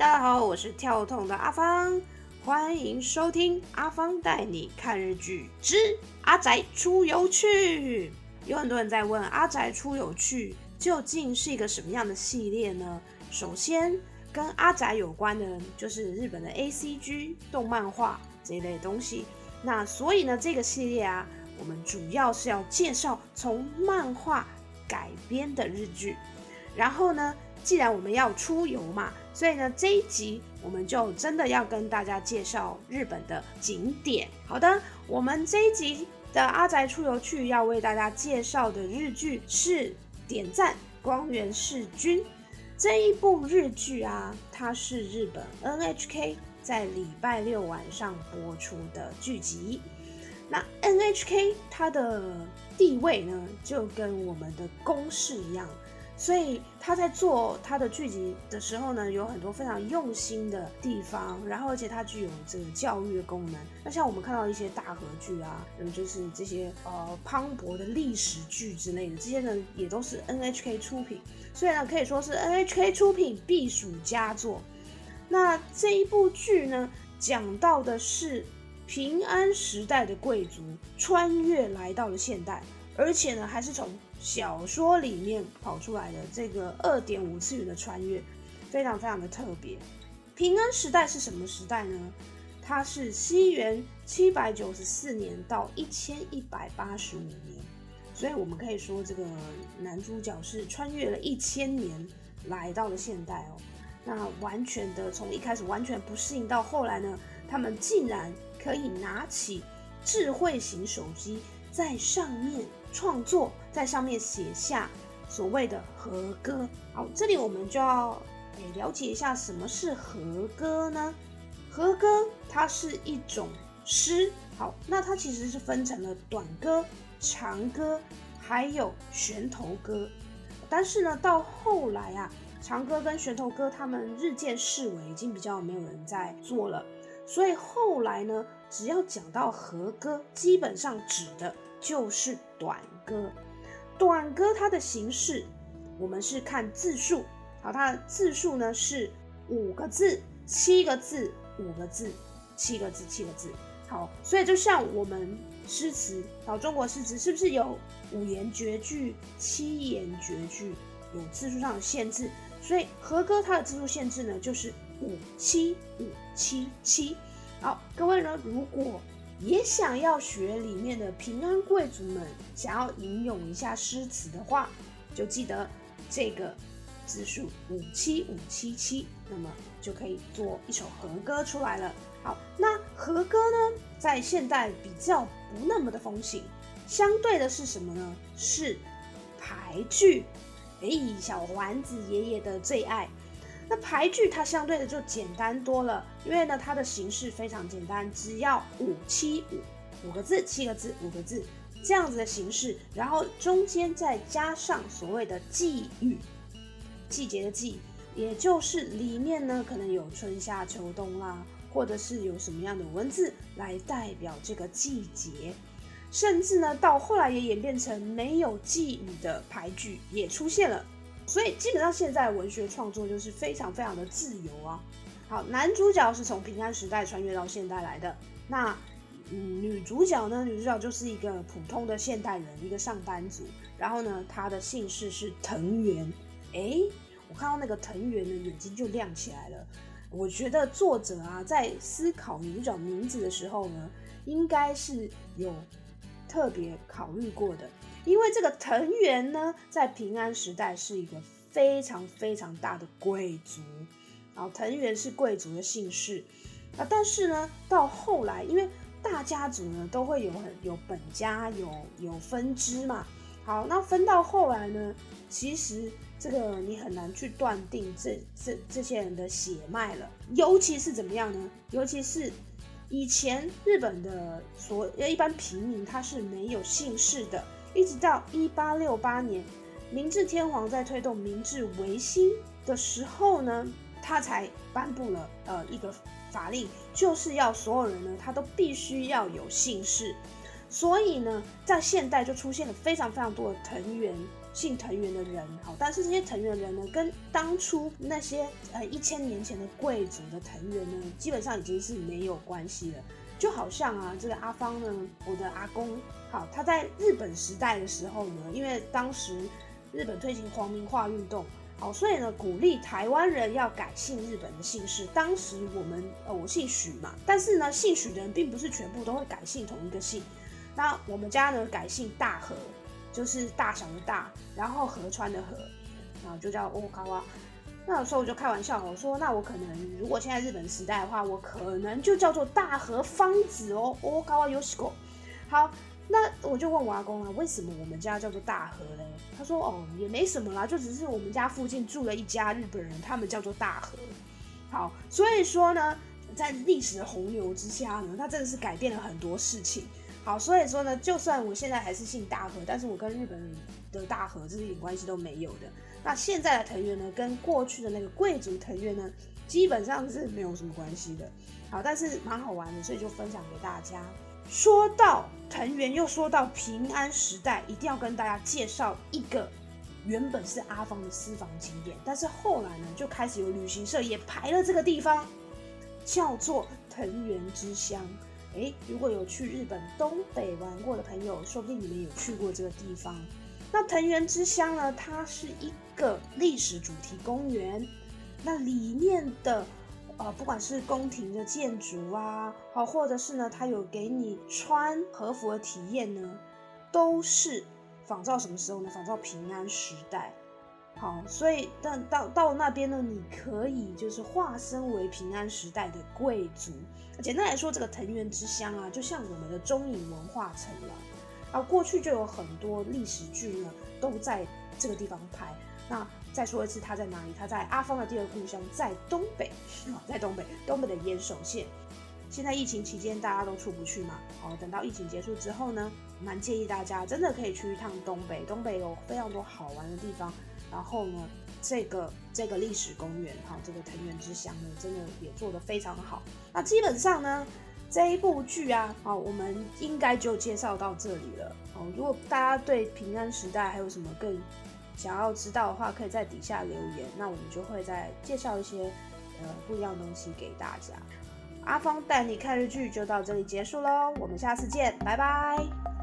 大家好，我是跳痛的阿芳，欢迎收听阿芳带你看日剧之阿宅出游去。有很多人在问阿宅出游去究竟是一个什么样的系列呢？首先，跟阿宅有关的，就是日本的 A C G 动漫画这一类东西。那所以呢，这个系列啊，我们主要是要介绍从漫画改编的日剧。然后呢，既然我们要出游嘛，所以呢，这一集我们就真的要跟大家介绍日本的景点。好的，我们这一集的阿宅出游去要为大家介绍的日剧是《点赞光源氏君》这一部日剧啊，它是日本 NHK 在礼拜六晚上播出的剧集。那 NHK 它的地位呢，就跟我们的公式一样。所以他在做他的剧集的时候呢，有很多非常用心的地方，然后而且它具有这个教育的功能。那像我们看到一些大合剧啊，嗯，就是这些呃磅礴的历史剧之类的，这些呢也都是 NHK 出品，所以呢可以说是 NHK 出品必属佳作。那这一部剧呢，讲到的是平安时代的贵族穿越来到了现代，而且呢还是从。小说里面跑出来的这个二点五次元的穿越，非常非常的特别。平安时代是什么时代呢？它是西元七百九十四年到一千一百八十五年，所以我们可以说这个男主角是穿越了一千年来到了现代哦。那完全的从一开始完全不适应到后来呢，他们竟然可以拿起智慧型手机在上面。创作在上面写下所谓的和歌。好，这里我们就要诶了解一下什么是和歌呢？和歌它是一种诗。好，那它其实是分成了短歌、长歌，还有悬头歌。但是呢，到后来啊，长歌跟悬头歌他们日渐式微，已经比较没有人在做了。所以后来呢，只要讲到和歌，基本上指的。就是短歌，短歌它的形式，我们是看字数，好，它的字数呢是五个字、七个字、五个字、七个字、七个字，好，所以就像我们诗词，好，中国诗词是不是有五言绝句、七言绝句，有字数上的限制？所以和歌它的字数限制呢，就是五七五七七。好，各位呢，如果也想要学里面的平安贵族们想要吟咏一下诗词的话，就记得这个字数五七五七七，那么就可以做一首和歌出来了。好，那和歌呢，在现代比较不那么的风行，相对的是什么呢？是排句。哎，小丸子爷爷的最爱。那排句它相对的就简单多了，因为呢它的形式非常简单，只要五七五五个字七个字五个字这样子的形式，然后中间再加上所谓的季语，季节的季，也就是里面呢可能有春夏秋冬啦，或者是有什么样的文字来代表这个季节，甚至呢到后来也演变成没有季语的排句也出现了。所以基本上现在文学创作就是非常非常的自由啊。好，男主角是从平安时代穿越到现代来的。那嗯，女主角呢？女主角就是一个普通的现代人，一个上班族。然后呢，她的姓氏是藤原。哎，我看到那个藤原的眼睛就亮起来了。我觉得作者啊，在思考女主角名字的时候呢，应该是有特别考虑过的。因为这个藤原呢，在平安时代是一个非常非常大的贵族，然后藤原是贵族的姓氏啊。但是呢，到后来，因为大家族呢都会有很有本家，有有分支嘛。好，那分到后来呢，其实这个你很难去断定这这这些人的血脉了。尤其是怎么样呢？尤其是以前日本的所一般平民他是没有姓氏的。一直到一八六八年，明治天皇在推动明治维新的时候呢，他才颁布了呃一个法令，就是要所有人呢，他都必须要有姓氏。所以呢，在现代就出现了非常非常多的藤原姓藤原的人，好，但是这些藤原人呢，跟当初那些呃一千年前的贵族的藤原呢，基本上已经是没有关系了。就好像啊，这个阿芳呢，我的阿公，好，他在日本时代的时候呢，因为当时日本推行皇民化运动，好，所以呢，鼓励台湾人要改姓日本的姓氏。当时我们呃，我姓许嘛，但是呢，姓许的人并不是全部都会改姓同一个姓。那我们家呢，改姓大和，就是大小的大，然后河川的河，然后就叫欧卡哇。那有时候我就开玩笑，我说那我可能如果现在日本时代的话，我可能就叫做大和芳子哦，哦高啊有喜过。好，那我就问我阿公啊，为什么我们家叫做大和嘞？他说哦也没什么啦，就只是我们家附近住了一家日本人，他们叫做大和。好，所以说呢，在历史的洪流之下呢，它真的是改变了很多事情。好，所以说呢，就算我现在还是姓大和，但是我跟日本人的大和这是一点关系都没有的。那现在的藤原呢，跟过去的那个贵族藤原呢，基本上是没有什么关系的。好，但是蛮好玩的，所以就分享给大家。说到藤原，又说到平安时代，一定要跟大家介绍一个原本是阿芳的私房景点，但是后来呢，就开始有旅行社也排了这个地方，叫做藤原之乡。诶，如果有去日本东北玩过的朋友，说不定你们有去过这个地方。那藤原之乡呢？它是一个历史主题公园，那里面的呃，不管是宫廷的建筑啊，好，或者是呢，它有给你穿和服的体验呢，都是仿照什么时候呢？仿照平安时代。好，所以到到到那边呢，你可以就是化身为平安时代的贵族。简单来说，这个藤原之乡啊，就像我们的中影文化城了。啊，过去就有很多历史剧呢，都在这个地方拍。那再说一次，他在哪里？他在阿芳的第二故乡，在东北，在东北，东北的岩手县。现在疫情期间，大家都出不去嘛。哦，等到疫情结束之后呢，蛮建议大家真的可以去一趟东北。东北有非常多好玩的地方。然后呢，这个这个历史公园，哈，这个藤原之乡呢，真的也做得非常好。那基本上呢。这一部剧啊，好，我们应该就介绍到这里了。哦，如果大家对平安时代还有什么更想要知道的话，可以在底下留言，那我们就会再介绍一些呃不一样的东西给大家。阿峰带你看日剧就到这里结束喽，我们下次见，拜拜。